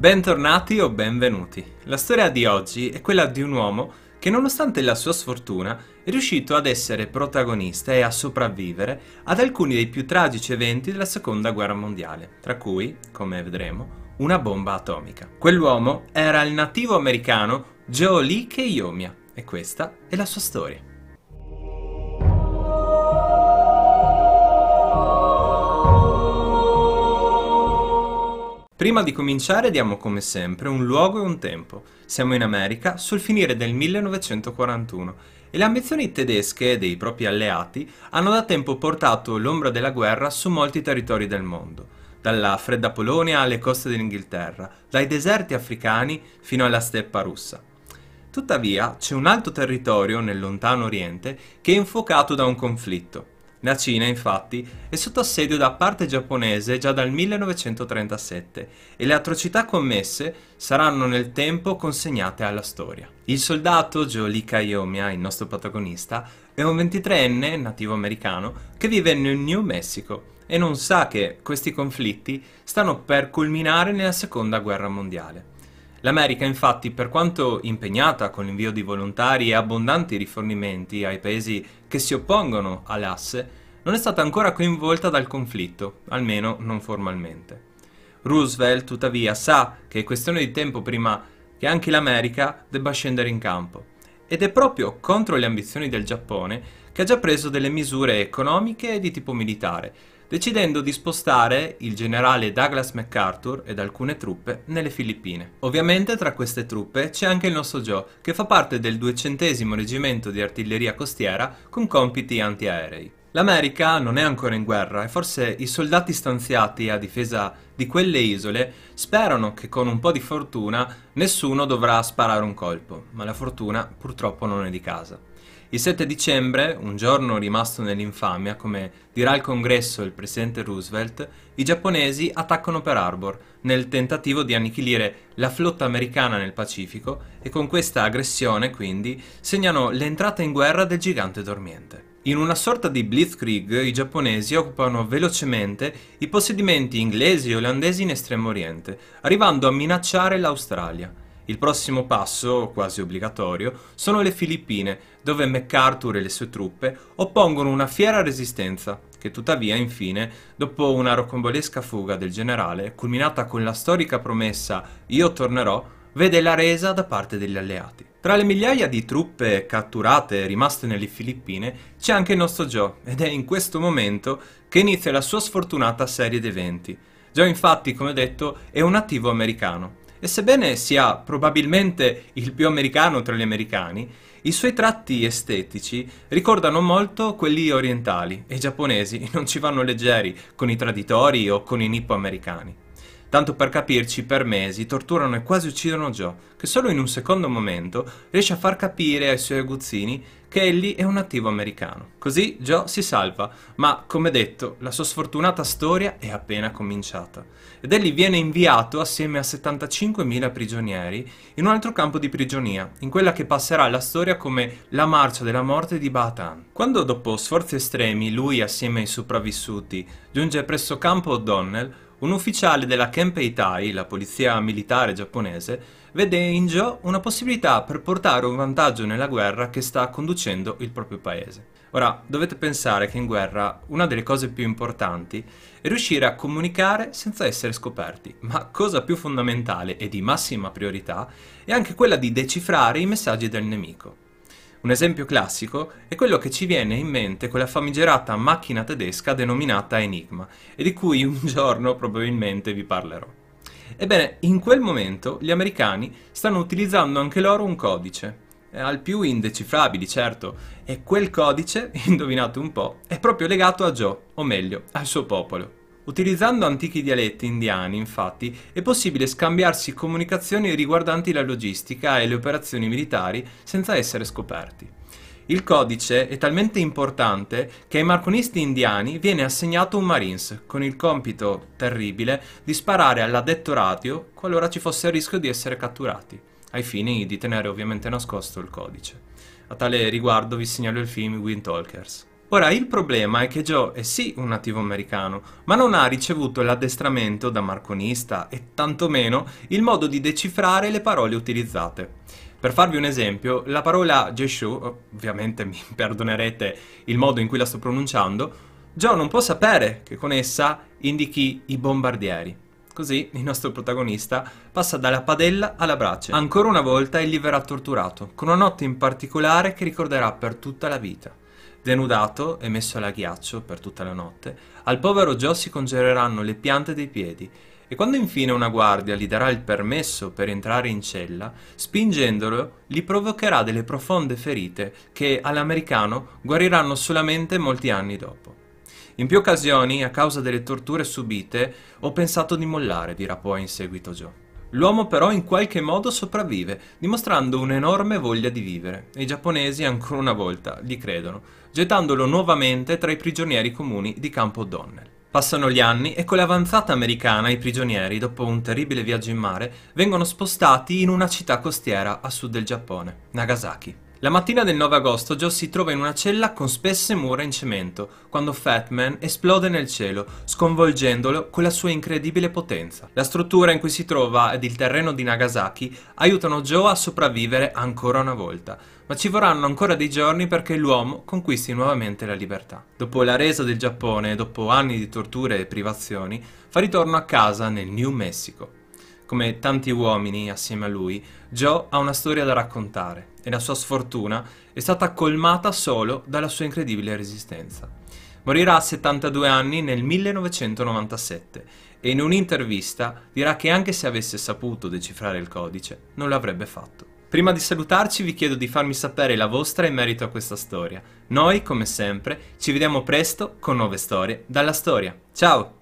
Bentornati o benvenuti. La storia di oggi è quella di un uomo che nonostante la sua sfortuna è riuscito ad essere protagonista e a sopravvivere ad alcuni dei più tragici eventi della seconda guerra mondiale, tra cui, come vedremo, una bomba atomica. Quell'uomo era il nativo americano Joe Lee Keiyomia e questa è la sua storia. Prima di cominciare diamo come sempre un luogo e un tempo. Siamo in America sul finire del 1941 e le ambizioni tedesche dei propri alleati hanno da tempo portato l'ombra della guerra su molti territori del mondo, dalla fredda Polonia alle coste dell'Inghilterra, dai deserti africani fino alla steppa russa. Tuttavia c'è un alto territorio nel lontano oriente che è infuocato da un conflitto, la Cina, infatti, è sotto assedio da parte giapponese già dal 1937 e le atrocità commesse saranno nel tempo consegnate alla storia. Il soldato Joe Kayomiya, il nostro protagonista, è un 23enne nativo americano che vive nel New Mexico e non sa che questi conflitti stanno per culminare nella seconda guerra mondiale. L'America infatti, per quanto impegnata con l'invio di volontari e abbondanti rifornimenti ai paesi che si oppongono all'asse, non è stata ancora coinvolta dal conflitto, almeno non formalmente. Roosevelt, tuttavia, sa che è questione di tempo prima che anche l'America debba scendere in campo, ed è proprio contro le ambizioni del Giappone che ha già preso delle misure economiche e di tipo militare, decidendo di spostare il generale Douglas MacArthur ed alcune truppe nelle Filippine. Ovviamente tra queste truppe c'è anche il nostro Joe, che fa parte del 200 reggimento di artiglieria costiera con compiti antiaerei. L'America non è ancora in guerra e forse i soldati stanziati a difesa di quelle isole sperano che con un po' di fortuna nessuno dovrà sparare un colpo, ma la fortuna purtroppo non è di casa. Il 7 dicembre, un giorno rimasto nell'infamia, come dirà il congresso il presidente Roosevelt, i giapponesi attaccano Pearl Harbor nel tentativo di annichilire la flotta americana nel Pacifico e con questa aggressione, quindi, segnano l'entrata in guerra del gigante dormiente. In una sorta di blitzkrieg i giapponesi occupano velocemente i possedimenti inglesi e olandesi in Estremo Oriente, arrivando a minacciare l'Australia. Il prossimo passo, quasi obbligatorio, sono le Filippine, dove MacArthur e le sue truppe oppongono una fiera resistenza, che tuttavia, infine, dopo una rocambolesca fuga del generale, culminata con la storica promessa Io tornerò, vede la resa da parte degli alleati. Tra le migliaia di truppe catturate e rimaste nelle Filippine c'è anche il nostro Joe, ed è in questo momento che inizia la sua sfortunata serie di eventi. Joe infatti, come detto, è un nativo americano, e sebbene sia probabilmente il più americano tra gli americani, i suoi tratti estetici ricordano molto quelli orientali e i giapponesi non ci vanno leggeri con i traditori o con i nippo-americani. Tanto per capirci, per mesi torturano e quasi uccidono Joe, che solo in un secondo momento riesce a far capire ai suoi aguzzini che egli è un nativo americano. Così Joe si salva, ma come detto, la sua sfortunata storia è appena cominciata. Ed egli viene inviato assieme a 75.000 prigionieri in un altro campo di prigionia, in quella che passerà alla storia come la marcia della morte di Bataan. Quando dopo sforzi estremi lui assieme ai sopravvissuti giunge presso campo O'Donnell, un ufficiale della Kempei Tai, la polizia militare giapponese, vede in Joe una possibilità per portare un vantaggio nella guerra che sta conducendo il proprio paese. Ora, dovete pensare che in guerra una delle cose più importanti è riuscire a comunicare senza essere scoperti, ma cosa più fondamentale e di massima priorità è anche quella di decifrare i messaggi del nemico. Un esempio classico è quello che ci viene in mente con la famigerata macchina tedesca denominata Enigma e di cui un giorno probabilmente vi parlerò. Ebbene, in quel momento gli americani stanno utilizzando anche loro un codice, al più indecifrabili certo, e quel codice, indovinate un po', è proprio legato a Joe, o meglio, al suo popolo. Utilizzando antichi dialetti indiani, infatti, è possibile scambiarsi comunicazioni riguardanti la logistica e le operazioni militari senza essere scoperti. Il codice è talmente importante che ai marconisti indiani viene assegnato un Marines con il compito terribile di sparare all'addetto radio qualora ci fosse il rischio di essere catturati, ai fini di tenere ovviamente nascosto il codice. A tale riguardo vi segnalo il film Wind Talkers. Ora, il problema è che Joe è sì un nativo americano, ma non ha ricevuto l'addestramento da marconista e tantomeno il modo di decifrare le parole utilizzate. Per farvi un esempio, la parola Jeshu, ovviamente mi perdonerete il modo in cui la sto pronunciando, Joe non può sapere che con essa indichi i bombardieri. Così il nostro protagonista passa dalla padella alla brace. Ancora una volta egli verrà torturato, con una notte in particolare che ricorderà per tutta la vita. Denudato e messo alla ghiaccio per tutta la notte, al povero Joe si congereranno le piante dei piedi e quando infine una guardia gli darà il permesso per entrare in cella, spingendolo gli provocherà delle profonde ferite che all'americano guariranno solamente molti anni dopo. In più occasioni, a causa delle torture subite, ho pensato di mollare, dirà poi in seguito Joe. L'uomo però in qualche modo sopravvive, dimostrando un'enorme voglia di vivere, e i giapponesi ancora una volta gli credono, gettandolo nuovamente tra i prigionieri comuni di Campo O'Donnell. Passano gli anni e con l'avanzata americana i prigionieri, dopo un terribile viaggio in mare, vengono spostati in una città costiera a sud del Giappone, Nagasaki. La mattina del 9 agosto Joe si trova in una cella con spesse mura in cemento, quando Fatman esplode nel cielo, sconvolgendolo con la sua incredibile potenza. La struttura in cui si trova ed il terreno di Nagasaki aiutano Joe a sopravvivere ancora una volta, ma ci vorranno ancora dei giorni perché l'uomo conquisti nuovamente la libertà. Dopo la resa del Giappone, dopo anni di torture e privazioni, fa ritorno a casa nel New Mexico. Come tanti uomini assieme a lui, Joe ha una storia da raccontare e la sua sfortuna è stata colmata solo dalla sua incredibile resistenza. Morirà a 72 anni nel 1997 e in un'intervista dirà che anche se avesse saputo decifrare il codice, non l'avrebbe fatto. Prima di salutarci vi chiedo di farmi sapere la vostra in merito a questa storia. Noi, come sempre, ci vediamo presto con nuove storie dalla storia. Ciao!